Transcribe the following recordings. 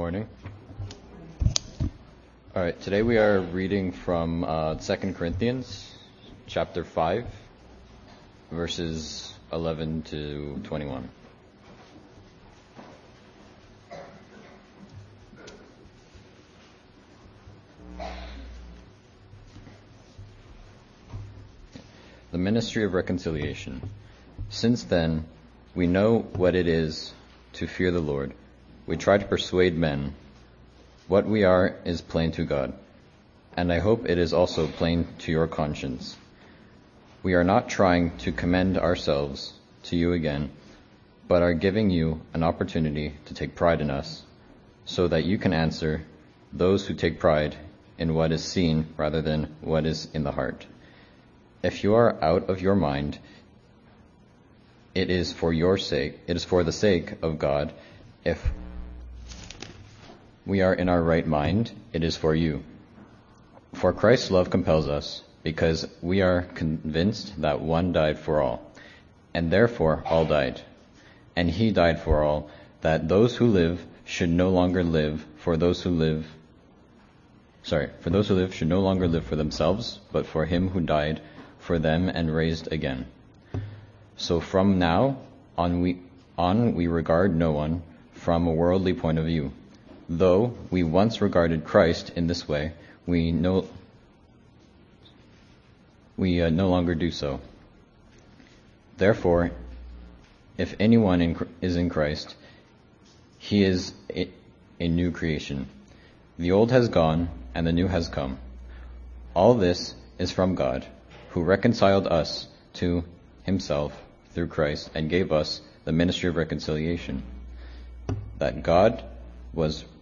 morning. All right, today we are reading from uh, 2 Corinthians chapter 5, verses 11 to 21. The ministry of reconciliation. Since then, we know what it is to fear the Lord. We try to persuade men. What we are is plain to God, and I hope it is also plain to your conscience. We are not trying to commend ourselves to you again, but are giving you an opportunity to take pride in us, so that you can answer those who take pride in what is seen rather than what is in the heart. If you are out of your mind, it is for your sake, it is for the sake of God. If we are in our right mind, it is for you. For Christ's love compels us, because we are convinced that one died for all, and therefore all died. And he died for all, that those who live should no longer live for those who live sorry, for those who live should no longer live for themselves, but for him who died for them and raised again. So from now on we, on we regard no one from a worldly point of view. Though we once regarded Christ in this way, we no, we uh, no longer do so. Therefore, if anyone in, is in Christ, he is a, a new creation. The old has gone and the new has come. All this is from God, who reconciled us to himself through Christ and gave us the ministry of reconciliation. That God was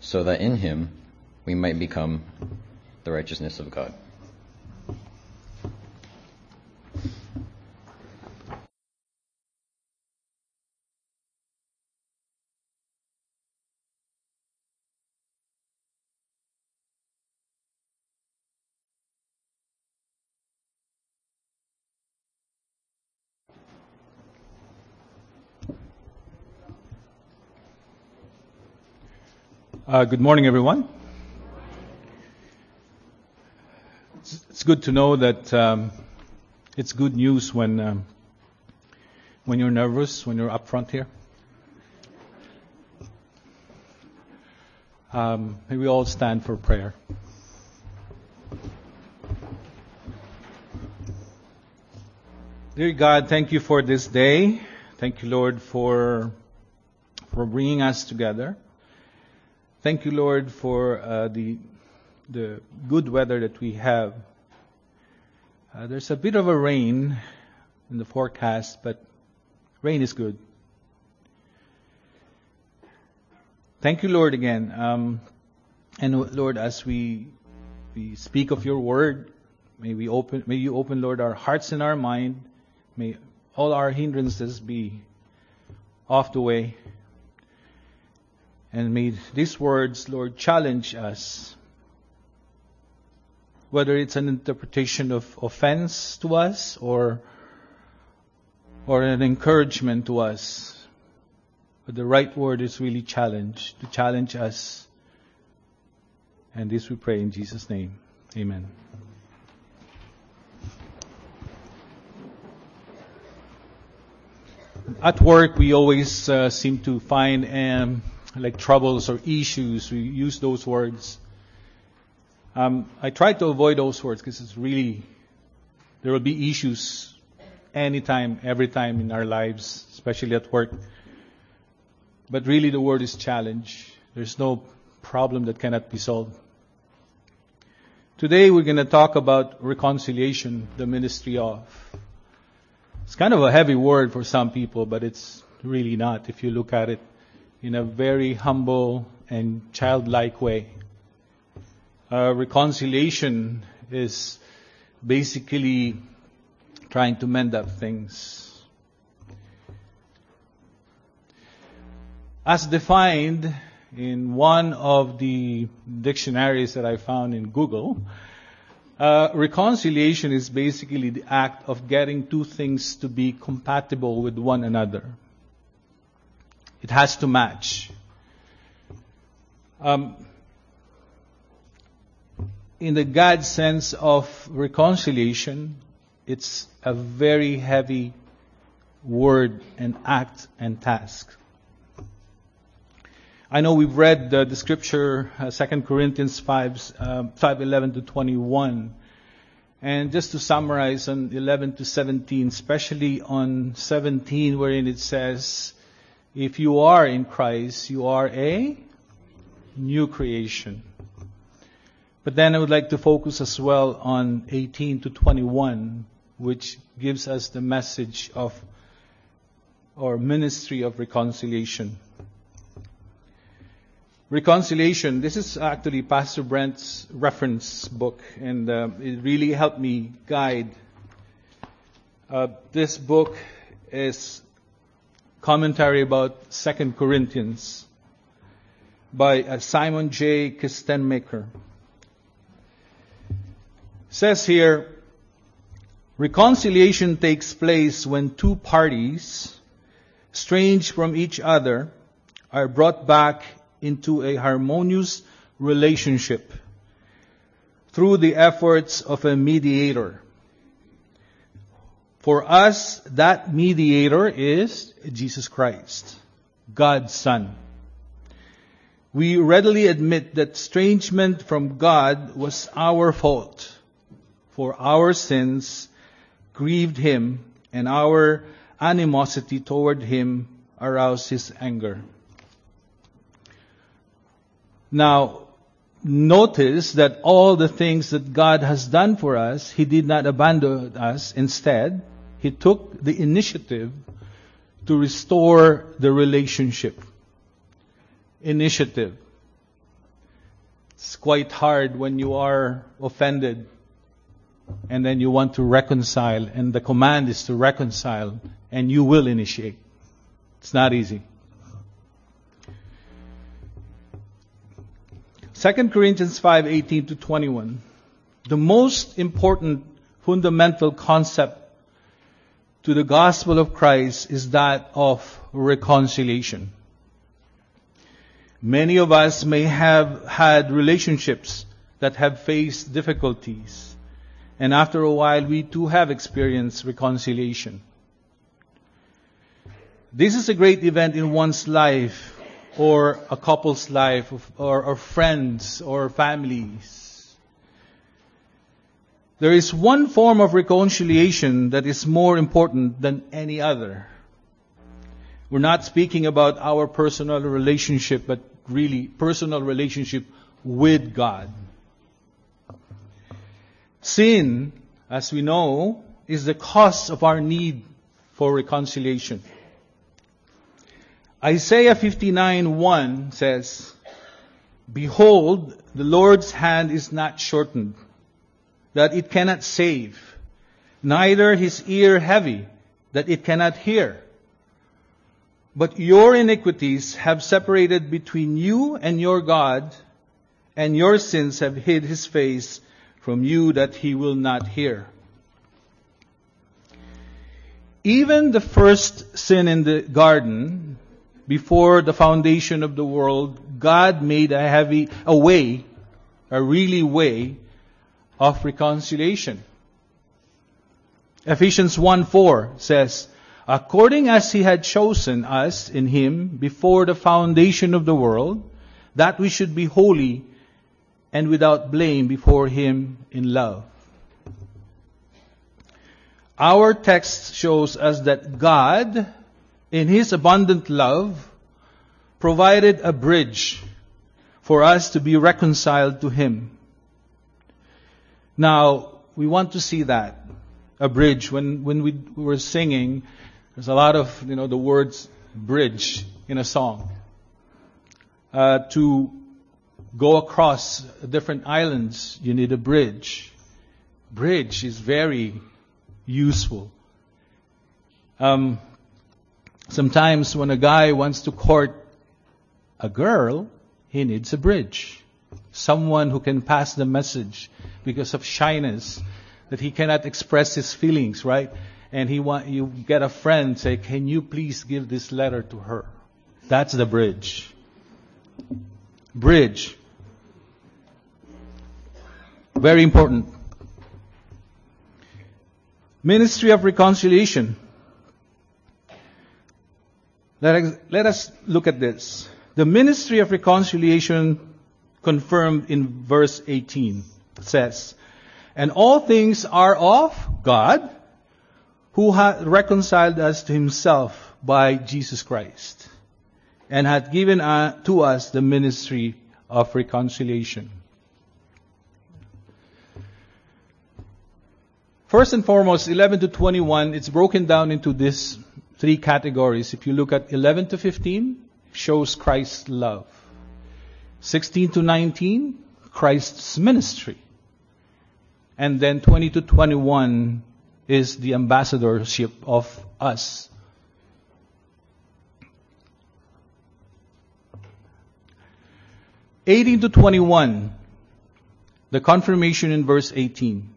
so that in him we might become the righteousness of God. Uh, good morning, everyone. It's, it's good to know that um, it's good news when um, when you're nervous, when you're up front here. Um, may we all stand for prayer. Dear God, thank you for this day. Thank you, Lord, for for bringing us together. Thank you, Lord, for uh, the the good weather that we have. Uh, there's a bit of a rain in the forecast, but rain is good. Thank you, Lord, again. Um, and Lord, as we we speak of your word, may we open, may you open, Lord, our hearts and our mind. May all our hindrances be off the way. And may these words, Lord, challenge us. Whether it's an interpretation of offense to us or, or an encouragement to us. But the right word is really challenge, to challenge us. And this we pray in Jesus' name. Amen. At work, we always uh, seem to find um, like troubles or issues. We use those words. Um, I try to avoid those words because it's really there will be issues anytime, every time in our lives, especially at work. But really, the word is challenge. There's no problem that cannot be solved. Today, we're going to talk about reconciliation, the ministry of. It's kind of a heavy word for some people, but it's really not if you look at it in a very humble and childlike way. Uh, reconciliation is basically trying to mend up things. As defined in one of the dictionaries that I found in Google, uh, reconciliation is basically the act of getting two things to be compatible with one another. It has to match. Um, in the God sense of reconciliation, it's a very heavy word and act and task. I know we've read the, the scripture, uh, 2 Corinthians 5, uh, 5, 11 to 21. And just to summarize on 11 to 17, especially on 17 wherein it says, if you are in Christ, you are a new creation. But then I would like to focus as well on 18 to 21, which gives us the message of or ministry of reconciliation. Reconciliation. This is actually Pastor Brent's reference book, and uh, it really helped me guide. Uh, this book is commentary about Second Corinthians by uh, Simon J. Kistemaker. Says here, reconciliation takes place when two parties, strange from each other, are brought back into a harmonious relationship through the efforts of a mediator. For us, that mediator is Jesus Christ, God's Son. We readily admit that estrangement from God was our fault, for our sins grieved Him, and our animosity toward Him aroused His anger. Now, notice that all the things that God has done for us, He did not abandon us. Instead, He took the initiative to restore the relationship. Initiative. It's quite hard when you are offended and then you want to reconcile and the command is to reconcile and you will initiate. It's not easy. 2 Corinthians 5:18 to 21. The most important fundamental concept to the gospel of Christ is that of reconciliation. Many of us may have had relationships that have faced difficulties. And after a while, we too have experienced reconciliation. This is a great event in one's life or a couple's life or, or friends or families. There is one form of reconciliation that is more important than any other. We're not speaking about our personal relationship, but really personal relationship with God. Sin, as we know, is the cause of our need for reconciliation. Isaiah 59:1 says, Behold, the Lord's hand is not shortened, that it cannot save, neither his ear heavy, that it cannot hear. But your iniquities have separated between you and your God, and your sins have hid his face from you that he will not hear. Even the first sin in the garden before the foundation of the world, God made a heavy, a way, a really way of reconciliation. Ephesians 1 4 says, According as he had chosen us in him before the foundation of the world, that we should be holy and without blame before him in love. Our text shows us that God in His abundant love, provided a bridge for us to be reconciled to Him. Now, we want to see that. A bridge. When, when we were singing, there's a lot of, you know, the words bridge in a song. uh, to go across different islands, you need a bridge. Bridge is very useful. Um, sometimes when a guy wants to court a girl, he needs a bridge. Someone who can pass the message because of shyness that he cannot express his feelings, right? And he want, you get a friend say, can you please give this letter to her? That's the bridge. Bridge. Very important. Ministry of Reconciliation. Let us, let us look at this. The ministry of reconciliation confirmed in verse 18 says, And all things are of God, who hath reconciled us to himself by Jesus Christ, and hath given uh, to us the ministry of reconciliation. First and foremost, 11 to 21, it's broken down into these three categories. If you look at 11 to 15, shows Christ's love. 16 to 19, Christ's ministry. And then 20 to 21 is the ambassadorship of us. Eighteen to twenty-one, the confirmation in verse eighteen.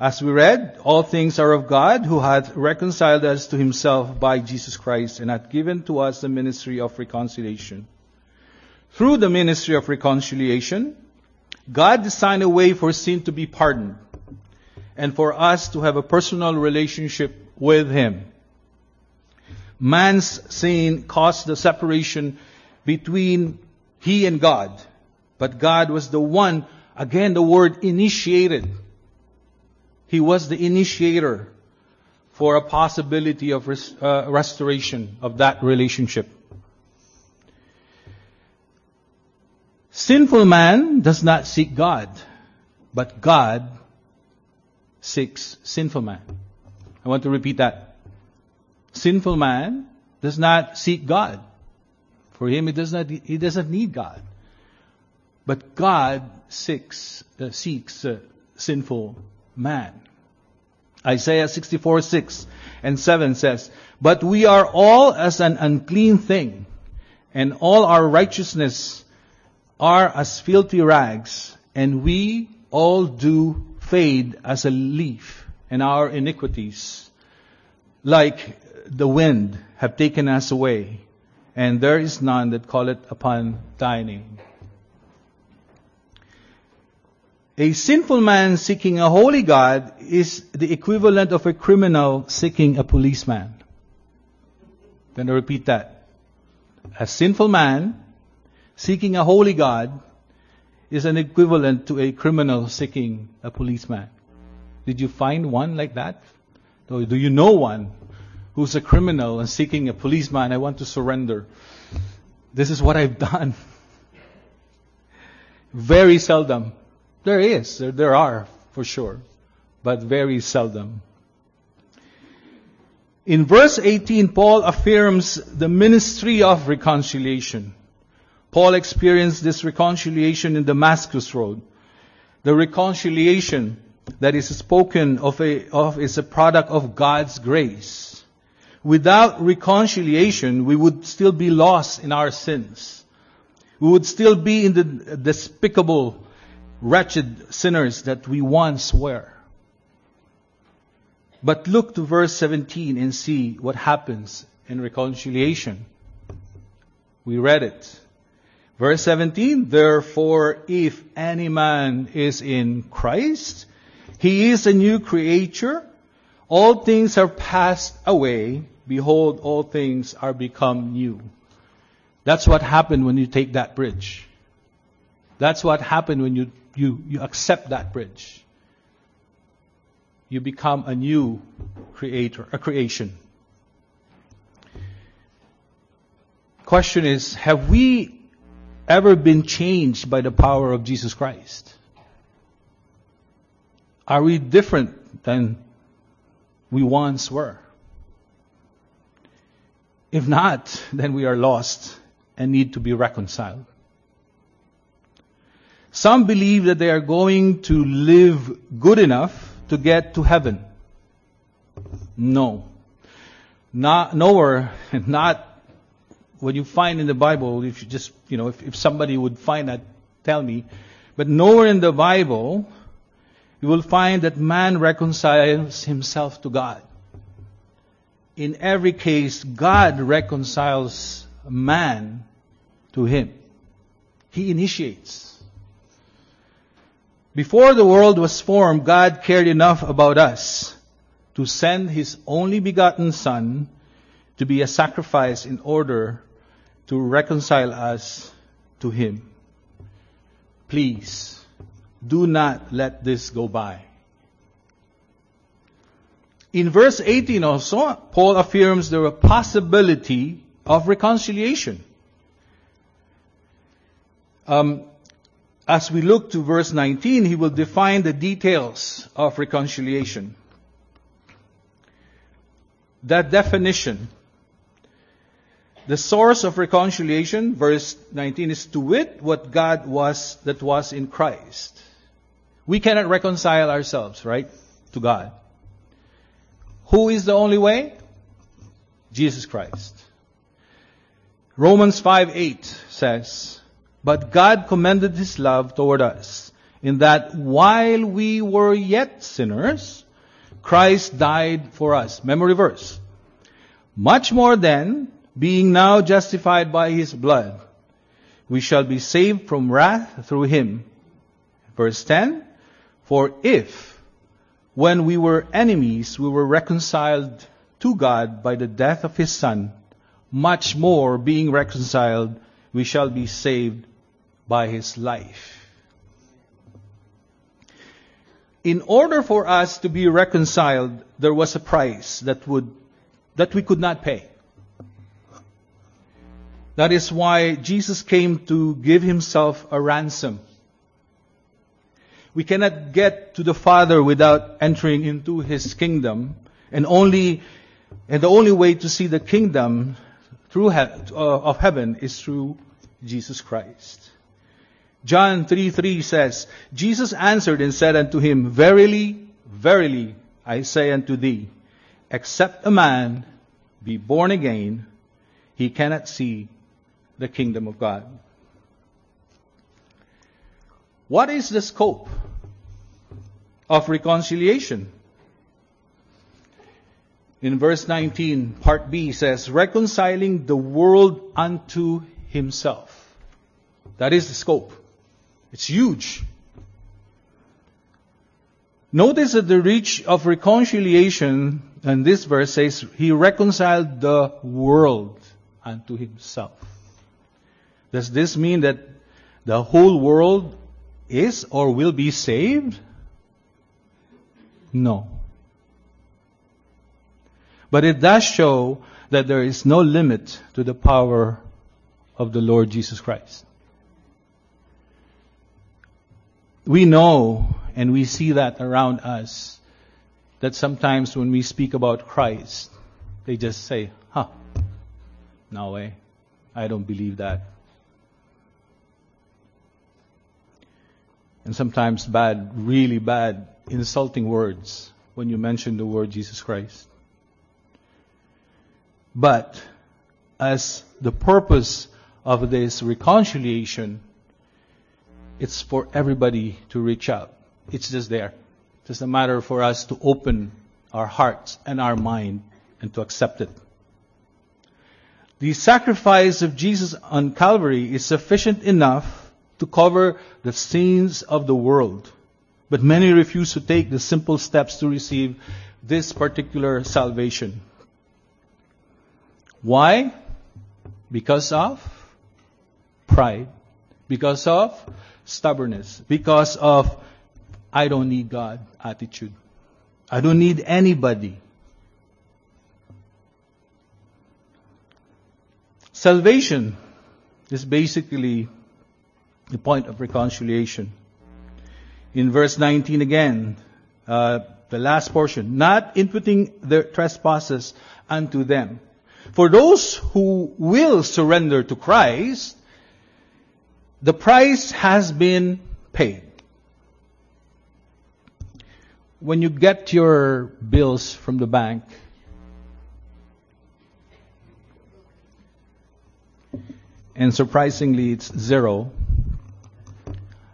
As we read, all things are of God who hath reconciled us to himself by Jesus Christ and hath given to us the ministry of reconciliation. Through the ministry of reconciliation, God designed a way for sin to be pardoned and for us to have a personal relationship with Him. Man's sin caused the separation between he and God, but God was the one, again the word initiated he was the initiator for a possibility of res- uh, restoration of that relationship. Sinful man does not seek God, but God seeks sinful man. I want to repeat that. Sinful man does not seek God. For him, he does not, he doesn't need God. But God seeks, uh, seeks uh, sinful man. Isaiah 64, 6 and 7 says, But we are all as an unclean thing, and all our righteousness are as filthy rags, and we all do fade as a leaf, and our iniquities, like the wind, have taken us away, and there is none that calleth upon thy name. A sinful man seeking a holy God is the equivalent of a criminal seeking a policeman. Then to repeat that. A sinful man seeking a holy God is an equivalent to a criminal seeking a policeman. Did you find one like that? Or do you know one who's a criminal and seeking a policeman? I want to surrender. This is what I've done. Very seldom. There is, there, there are, for sure, but very seldom. In verse 18, Paul affirms the ministry of reconciliation. Paul experienced this reconciliation in Damascus Road. The reconciliation that is spoken of, a, of is a product of God's grace. Without reconciliation, we would still be lost in our sins. We would still be in the despicable wretched sinners that we once were. But look to verse 17 and see what happens in reconciliation. We read it. Verse 17, therefore if any man is in Christ, he is a new creature. All things are passed away. Behold, all things are become new. That's what happened when you take that bridge. That's what happened when you you, you accept that bridge. You become a new creator, a creation. Question is, have we ever been changed by the power of Jesus Christ? Are we different than we once were? If not, then we are lost and need to be reconciled. Some believe that they are going to live good enough to get to heaven. No. Not, nowhere, not what you find in the Bible, if you just, you know, if, if somebody would find that, tell me. But nowhere in the Bible, you will find that man reconciles himself to God. In every case, God reconciles man to him. He initiates. Before the world was formed, God cared enough about us to send His only begotten Son to be a sacrifice in order to reconcile us to Him. Please, do not let this go by. In verse 18 also, Paul affirms the possibility of reconciliation. Um, as we look to verse 19, he will define the details of reconciliation. That definition, the source of reconciliation, verse 19, is to wit what God was that was in Christ. We cannot reconcile ourselves, right, to God. Who is the only way? Jesus Christ. Romans 5 8 says, but God commended His love toward us in that while we were yet sinners, Christ died for us. Memory verse. Much more then, being now justified by His blood, we shall be saved from wrath through Him. Verse 10, For if, when we were enemies, we were reconciled to God by the death of His Son, much more being reconciled, we shall be saved by his life. In order for us to be reconciled, there was a price that would, that we could not pay. That is why Jesus came to give himself a ransom. We cannot get to the Father without entering into his kingdom, and only, and the only way to see the kingdom through he- uh, of heaven is through Jesus Christ. John 3 3 says, Jesus answered and said unto him, Verily, verily, I say unto thee, except a man be born again, he cannot see the kingdom of God. What is the scope of reconciliation? In verse 19, part B says, reconciling the world unto himself. That is the scope. It's huge. Notice that the reach of reconciliation, and this verse says, He reconciled the world unto Himself. Does this mean that the whole world is or will be saved? No. But it does show that there is no limit to the power of the Lord Jesus Christ. We know and we see that around us that sometimes when we speak about Christ, they just say, huh, no way. I don't believe that. And sometimes bad, really bad, insulting words when you mention the word Jesus Christ. But as the purpose of this reconciliation it's for everybody to reach out. It's just there. It's just a matter for us to open our hearts and our mind and to accept it. The sacrifice of Jesus on Calvary is sufficient enough to cover the sins of the world. But many refuse to take the simple steps to receive this particular salvation. Why? Because of pride. Because of stubbornness because of I don't need God attitude. I don't need anybody. Salvation is basically the point of reconciliation. In verse 19 again, uh, the last portion, not imputing their trespasses unto them. For those who will surrender to Christ, the price has been paid. When you get your bills from the bank, and surprisingly it's zero,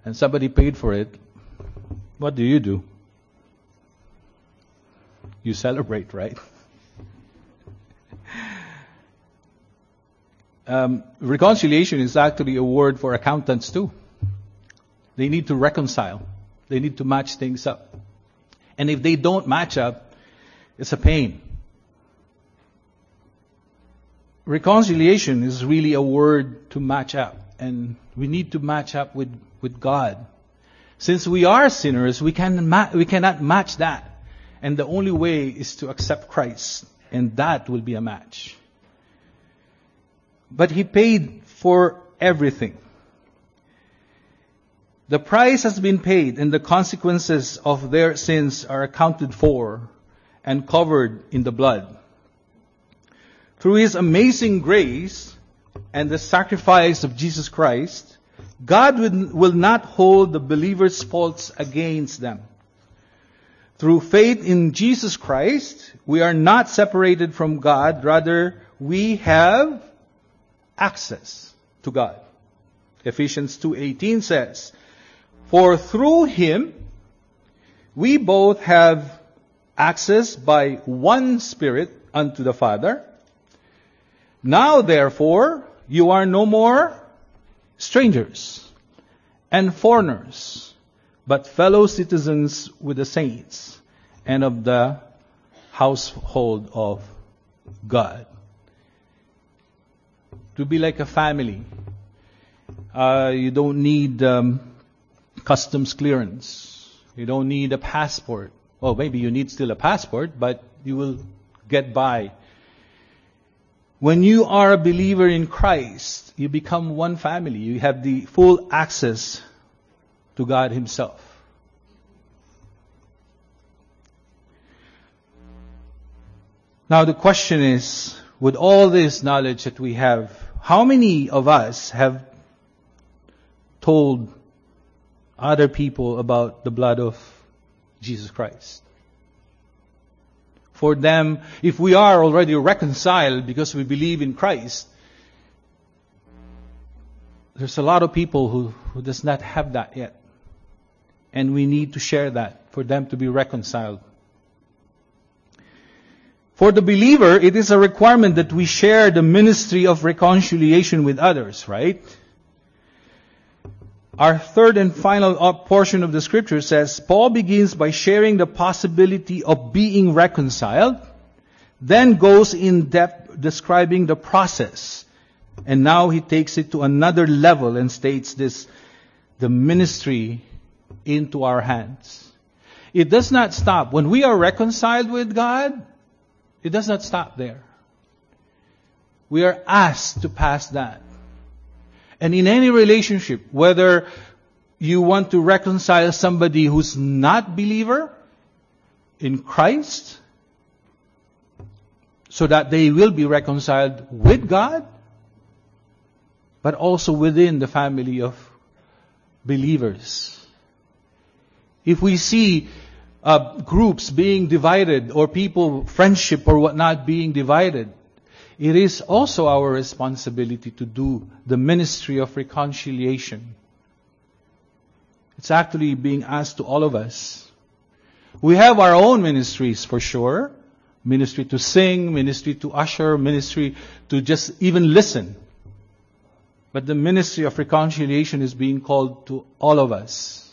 and somebody paid for it, what do you do? You celebrate, right? um, reconciliation is actually a word for accountants too. They need to reconcile. They need to match things up. And if they don't match up, it's a pain. Reconciliation is really a word to match up. And we need to match up with, with God. Since we are sinners, we, can ma- we cannot match that. And the only way is to accept Christ. And that will be a match. But He paid for everything. The price has been paid and the consequences of their sins are accounted for and covered in the blood. Through His amazing grace and the sacrifice of Jesus Christ, God will not hold the believer's faults against them. Through faith in Jesus Christ, we are not separated from God, rather we have access to God. Ephesians 2:18 says, "For through him we both have access by one spirit unto the Father. Now therefore you are no more strangers and foreigners, but fellow citizens with the saints and of the household of God. To be like a family. Uh, you don't need um, customs clearance. You don't need a passport. Well, maybe you need still a passport, but you will get by. When you are a believer in Christ, you become one family. You have the full access to God Himself. Now the question is, with all this knowledge that we have, how many of us have told other people about the blood of Jesus Christ? For them, if we are already reconciled because we believe in Christ, there's a lot of people who, who does not have that yet. And we need to share that for them to be reconciled. For the believer, it is a requirement that we share the ministry of reconciliation with others, right? Our third and final uh, portion of the scripture says, Paul begins by sharing the possibility of being reconciled, then goes in depth describing the process. And now he takes it to another level and states this, the ministry into our hands. It does not stop. When we are reconciled with God, it does not stop there. We are asked to pass that. And in any relationship, whether you want to reconcile somebody who's not believer in Christ, so that they will be reconciled with God, but also within the family of believers. If we see uh, groups being divided or people, friendship or whatnot being divided, it is also our responsibility to do the ministry of reconciliation. It's actually being asked to all of us. We have our own ministries for sure. Ministry to sing, ministry to usher, ministry to just even listen. But the ministry of reconciliation is being called to all of us.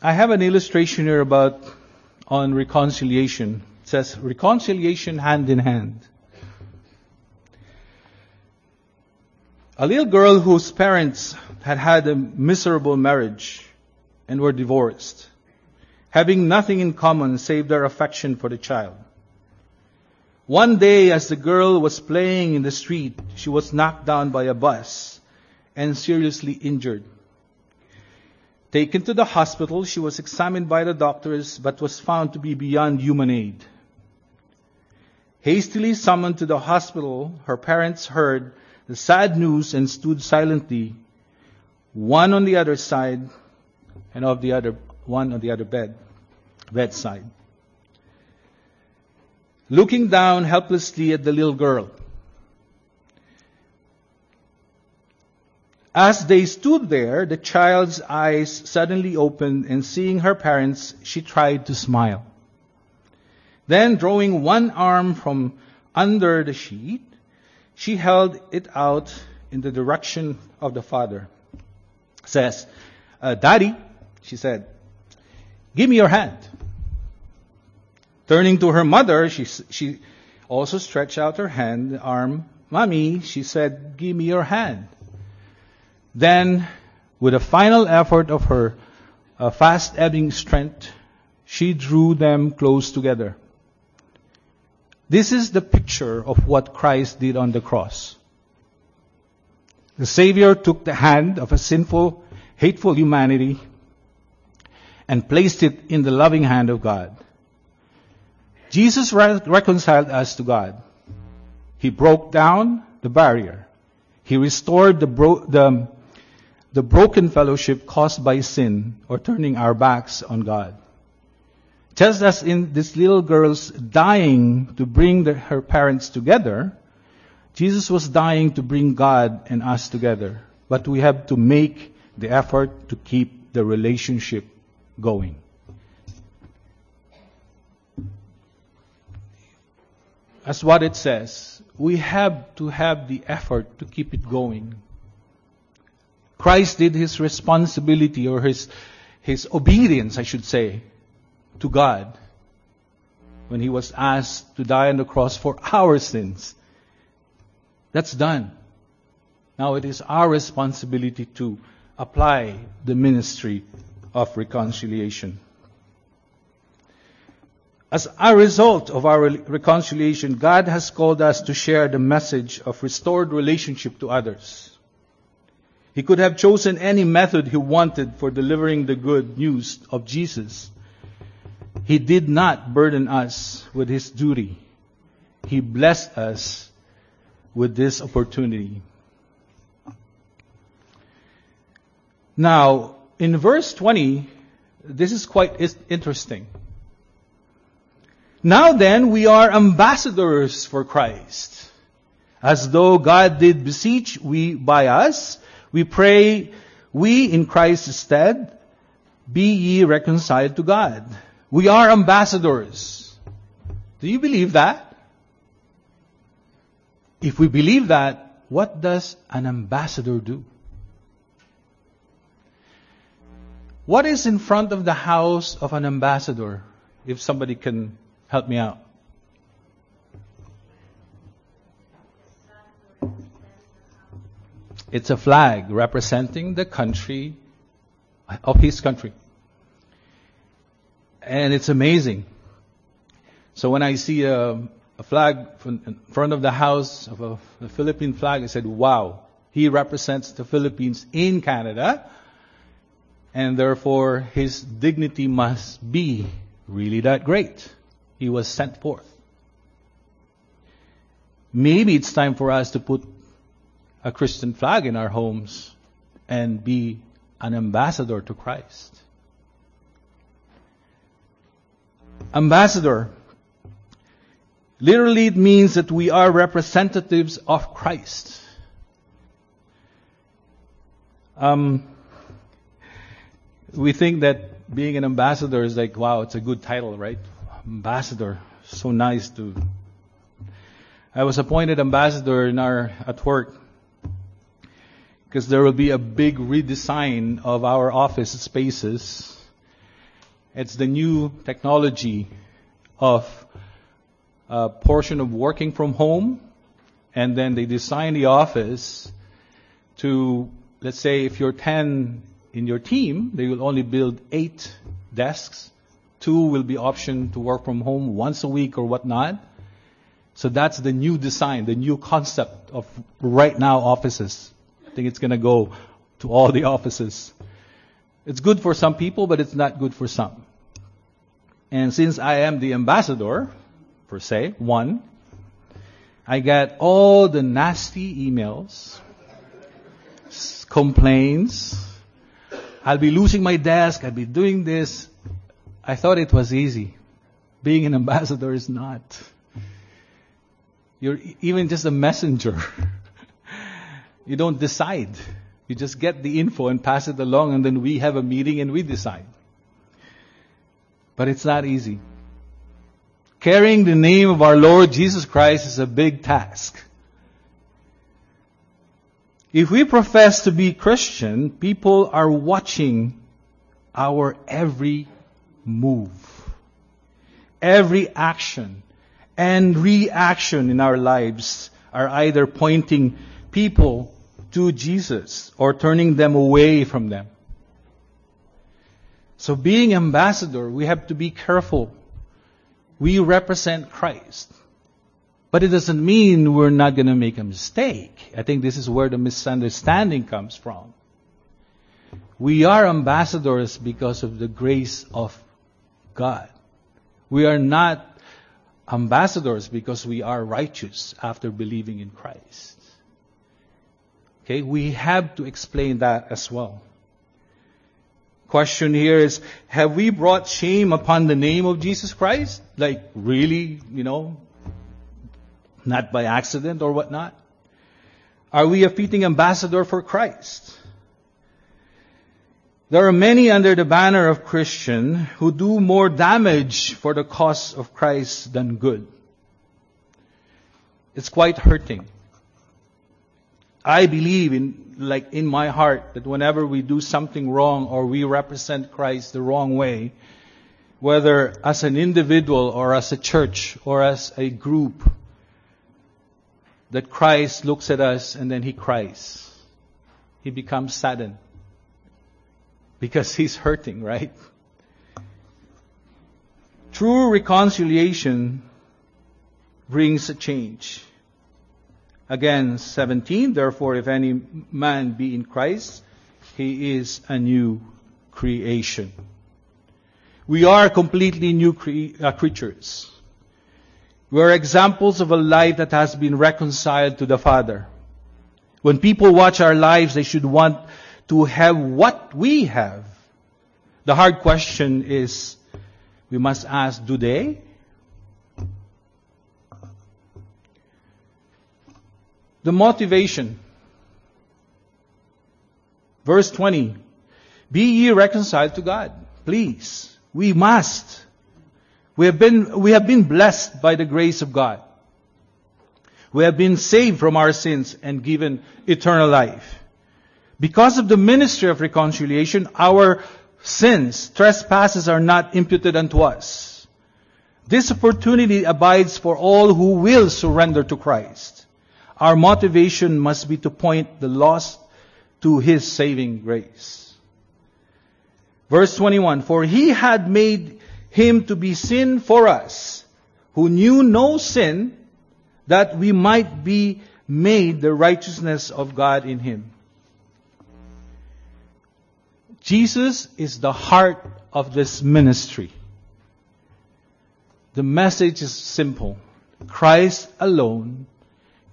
I have an illustration here about on reconciliation. It says reconciliation hand in hand. A little girl whose parents had had a miserable marriage and were divorced, having nothing in common save their affection for the child. One day as the girl was playing in the street, she was knocked down by a bus and seriously injured. Taken to the hospital, she was examined by the doctors but was found to be beyond human aid. Hastily summoned to the hospital, her parents heard the sad news and stood silently, one on the other side and of the other one on the other bed bedside. Looking down helplessly at the little girl. As they stood there, the child's eyes suddenly opened and seeing her parents, she tried to smile. Then drawing one arm from under the sheet, she held it out in the direction of the father. Says, uh, Daddy, she said, give me your hand. Turning to her mother, she, she also stretched out her hand, arm. Mommy, she said, give me your hand. Then, with a final effort of her uh, fast ebbing strength, she drew them close together. This is the picture of what Christ did on the cross. The Savior took the hand of a sinful, hateful humanity and placed it in the loving hand of God. Jesus re- reconciled us to God. He broke down the barrier. He restored the, bro- the, the broken fellowship caused by sin or turning our backs on God. Just as in this little girl's dying to bring the, her parents together, Jesus was dying to bring God and us together. But we have to make the effort to keep the relationship going. As what it says, we have to have the effort to keep it going. Christ did his responsibility or his, his obedience, I should say, to God when he was asked to die on the cross for our sins. That's done. Now it is our responsibility to apply the ministry of reconciliation. As a result of our reconciliation, God has called us to share the message of restored relationship to others. He could have chosen any method he wanted for delivering the good news of Jesus. He did not burden us with his duty. He blessed us with this opportunity. Now, in verse 20, this is quite interesting. Now then, we are ambassadors for Christ. As though God did beseech we by us, we pray, we in Christ's stead, be ye reconciled to God. We are ambassadors. Do you believe that? If we believe that, what does an ambassador do? What is in front of the house of an ambassador? If somebody can help me out. It's a flag representing the country of his country. And it's amazing. So when I see a, a flag in front of the house of a, the Philippine flag, I said, wow, he represents the Philippines in Canada. And therefore his dignity must be really that great. He was sent forth. Maybe it's time for us to put a Christian flag in our homes and be an ambassador to Christ. Ambassador. Literally it means that we are representatives of Christ. Um, we think that being an ambassador is like, wow, it's a good title, right? Ambassador. So nice to. I was appointed ambassador in our, at work because there will be a big redesign of our office spaces. It's the new technology of a portion of working from home, and then they design the office to, let's say, if you're 10 in your team, they will only build eight desks. Two will be option to work from home once a week or whatnot. So that's the new design, the new concept of right now offices think it's going to go to all the offices. It's good for some people, but it's not good for some. And since I am the ambassador, per se, one, I get all the nasty emails, complaints. I'll be losing my desk. I'll be doing this. I thought it was easy. Being an ambassador is not. You're even just a messenger. You don't decide. You just get the info and pass it along, and then we have a meeting and we decide. But it's not easy. Carrying the name of our Lord Jesus Christ is a big task. If we profess to be Christian, people are watching our every move, every action, and reaction in our lives are either pointing people to Jesus or turning them away from them. So being ambassador, we have to be careful. We represent Christ. But it doesn't mean we're not going to make a mistake. I think this is where the misunderstanding comes from. We are ambassadors because of the grace of God. We are not ambassadors because we are righteous after believing in Christ. Okay, we have to explain that as well. Question here is, have we brought shame upon the name of Jesus Christ? Like, really, you know, not by accident or whatnot? Are we a fitting ambassador for Christ? There are many under the banner of Christian who do more damage for the cause of Christ than good. It's quite hurting. I believe in, like in my heart, that whenever we do something wrong or we represent Christ the wrong way, whether as an individual or as a church or as a group, that Christ looks at us and then he cries. He becomes saddened because he's hurting, right? True reconciliation brings a change. Again, 17, therefore, if any man be in Christ, he is a new creation. We are completely new cre- uh, creatures. We are examples of a life that has been reconciled to the Father. When people watch our lives, they should want to have what we have. The hard question is, we must ask, do they? The motivation. Verse 20. Be ye reconciled to God. Please. We must. We have been, we have been blessed by the grace of God. We have been saved from our sins and given eternal life. Because of the ministry of reconciliation, our sins, trespasses are not imputed unto us. This opportunity abides for all who will surrender to Christ. Our motivation must be to point the lost to His saving grace. Verse 21, For He had made Him to be sin for us, who knew no sin, that we might be made the righteousness of God in Him. Jesus is the heart of this ministry. The message is simple. Christ alone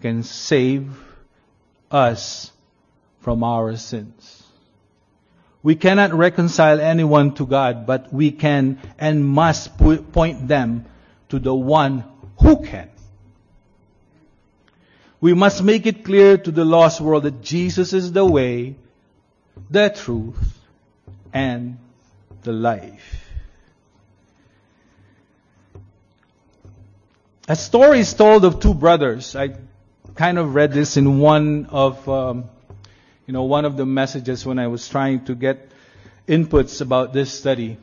can save us from our sins. We cannot reconcile anyone to God, but we can and must point them to the one who can. We must make it clear to the lost world that Jesus is the way, the truth, and the life. A story is told of two brothers. I kind of read this in one of, um, you know, one of the messages when I was trying to get inputs about this study.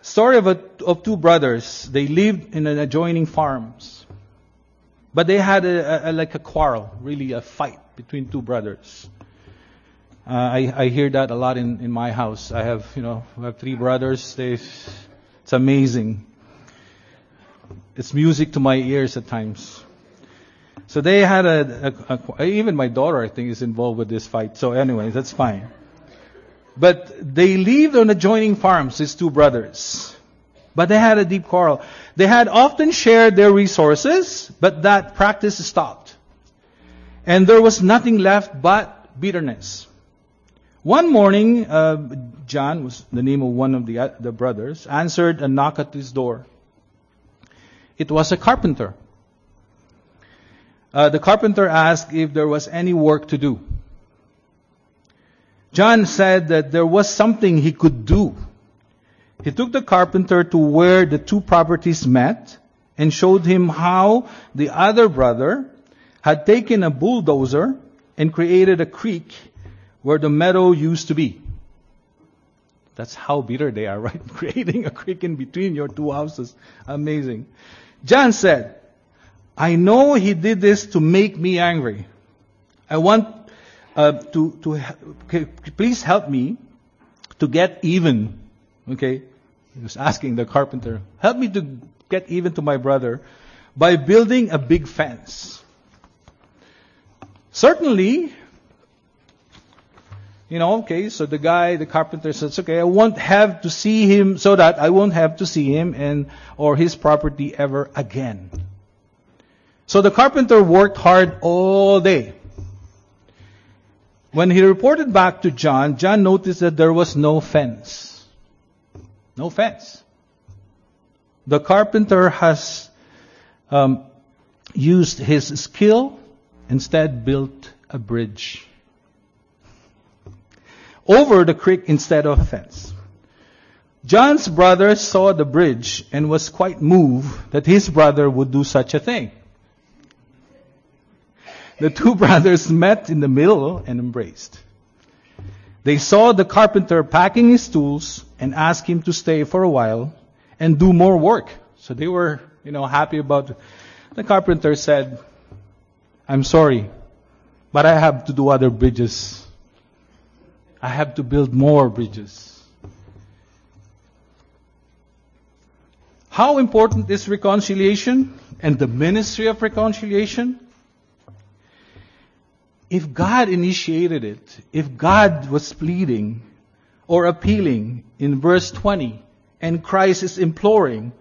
Story of, a, of two brothers. They lived in adjoining farms, but they had a, a, like a quarrel, really a fight between two brothers. Uh, I, I hear that a lot in, in my house. I have, you know, I have three brothers. They, it's amazing. It's music to my ears at times. So they had a, a, a, even my daughter, I think, is involved with this fight. So anyway, that's fine. But they lived on adjoining farms, these two brothers. But they had a deep quarrel. They had often shared their resources, but that practice stopped. And there was nothing left but bitterness. One morning, uh, John was the name of one of the, uh, the brothers, answered a knock at his door. It was a carpenter. Uh, the carpenter asked if there was any work to do. John said that there was something he could do. He took the carpenter to where the two properties met and showed him how the other brother had taken a bulldozer and created a creek where the meadow used to be. That's how bitter they are, right? Creating a creek in between your two houses. Amazing. John said, I know he did this to make me angry. I want uh, to, to, please help me to get even. Okay? He was asking the carpenter, help me to get even to my brother by building a big fence. Certainly, you know, okay, so the guy, the carpenter says, okay, I won't have to see him so that I won't have to see him and, or his property ever again. So the carpenter worked hard all day. When he reported back to John, John noticed that there was no fence. No fence. The carpenter has um, used his skill, instead built a bridge over the creek instead of a fence. John's brother saw the bridge and was quite moved that his brother would do such a thing. The two brothers met in the middle and embraced. They saw the carpenter packing his tools and asked him to stay for a while and do more work. So they were, you know, happy about it. The carpenter said, I'm sorry, but I have to do other bridges I have to build more bridges. How important is reconciliation and the ministry of reconciliation? If God initiated it, if God was pleading or appealing in verse 20 and Christ is imploring,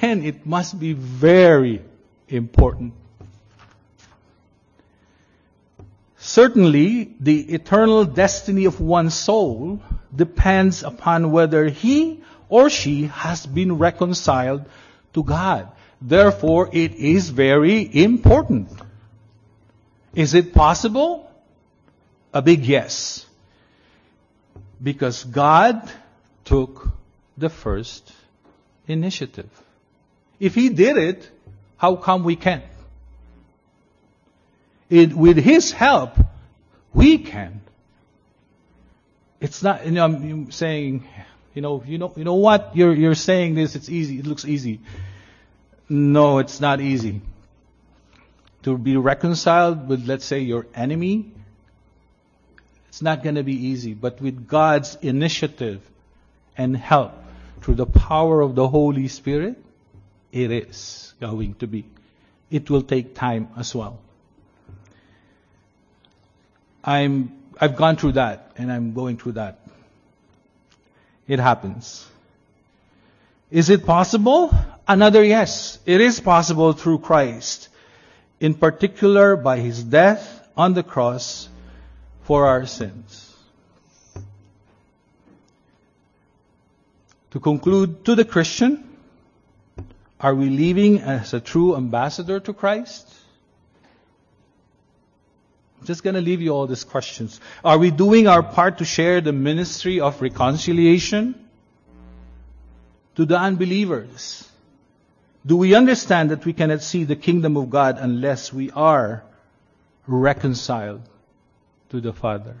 then it must be very important. Certainly, the eternal destiny of one's soul depends upon whether he or she has been reconciled to God. Therefore, it is very important. Is it possible? A big yes. Because God took the first initiative. If He did it, how come we can't? It, with His help, we can. It's not, you know, I'm saying, you know, you know, you know what? You're, you're saying this, it's easy, it looks easy. No, it's not easy. To be reconciled with, let's say, your enemy, it's not going to be easy. But with God's initiative and help through the power of the Holy Spirit, it is going to be. It will take time as well. I'm, I've gone through that and I'm going through that. It happens. Is it possible? Another yes. It is possible through Christ. In particular by His death on the cross for our sins. To conclude, to the Christian, are we living as a true ambassador to Christ? Just going to leave you all these questions. Are we doing our part to share the ministry of reconciliation to the unbelievers? Do we understand that we cannot see the kingdom of God unless we are reconciled to the Father?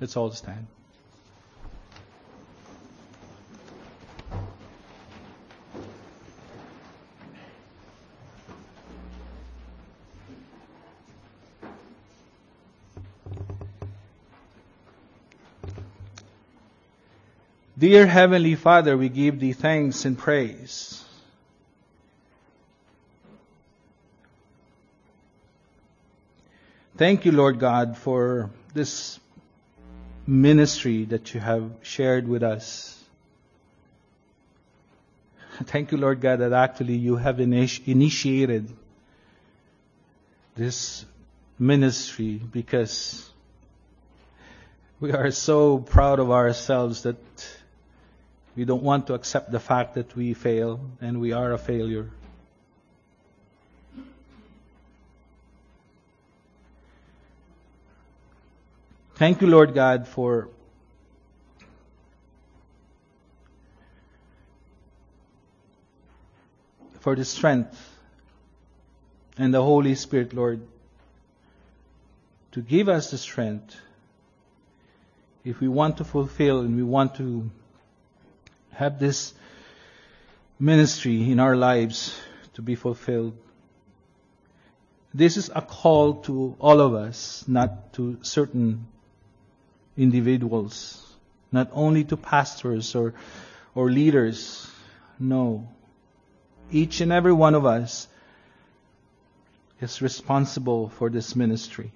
Let's all stand. Dear Heavenly Father, we give thee thanks and praise. Thank you, Lord God, for this ministry that you have shared with us. Thank you, Lord God, that actually you have initi- initiated this ministry because we are so proud of ourselves that we don't want to accept the fact that we fail and we are a failure. Thank you, Lord God, for for the strength and the Holy Spirit, Lord, to give us the strength if we want to fulfill and we want to have this ministry in our lives to be fulfilled. This is a call to all of us, not to certain individuals, not only to pastors or, or leaders. No. Each and every one of us is responsible for this ministry.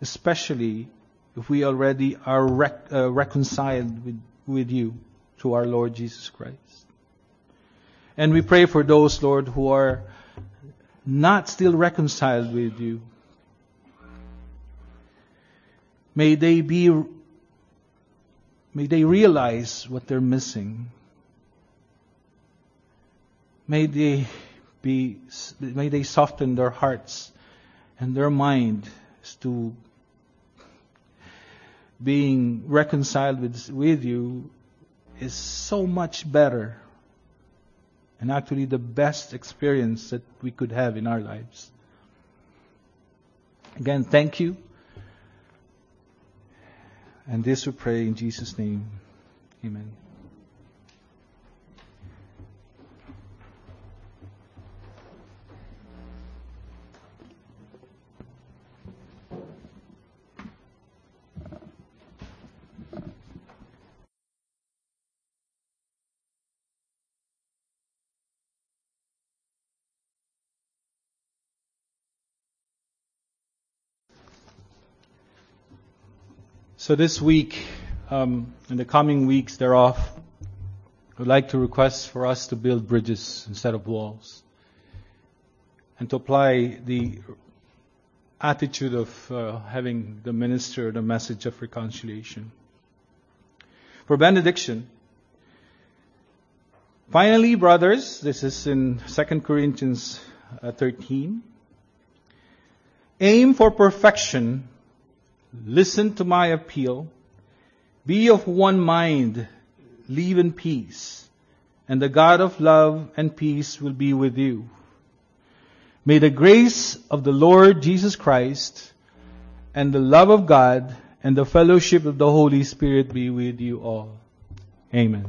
Especially if we already are rec- uh, reconciled with, with you through our Lord Jesus Christ. And we pray for those, Lord, who are not still reconciled with you. May they be, may they realize what they're missing. May they be, may they soften their hearts and their mind to being reconciled with, with you is so much better and actually the best experience that we could have in our lives. Again, thank you. And this we pray in Jesus' name. Amen. So this week, um, in the coming weeks thereof, I would like to request for us to build bridges instead of walls, and to apply the attitude of uh, having the minister the message of reconciliation. For benediction, finally, brothers, this is in 2 Corinthians uh, 13. Aim for perfection Listen to my appeal. Be of one mind. Live in peace. And the God of love and peace will be with you. May the grace of the Lord Jesus Christ and the love of God and the fellowship of the Holy Spirit be with you all. Amen.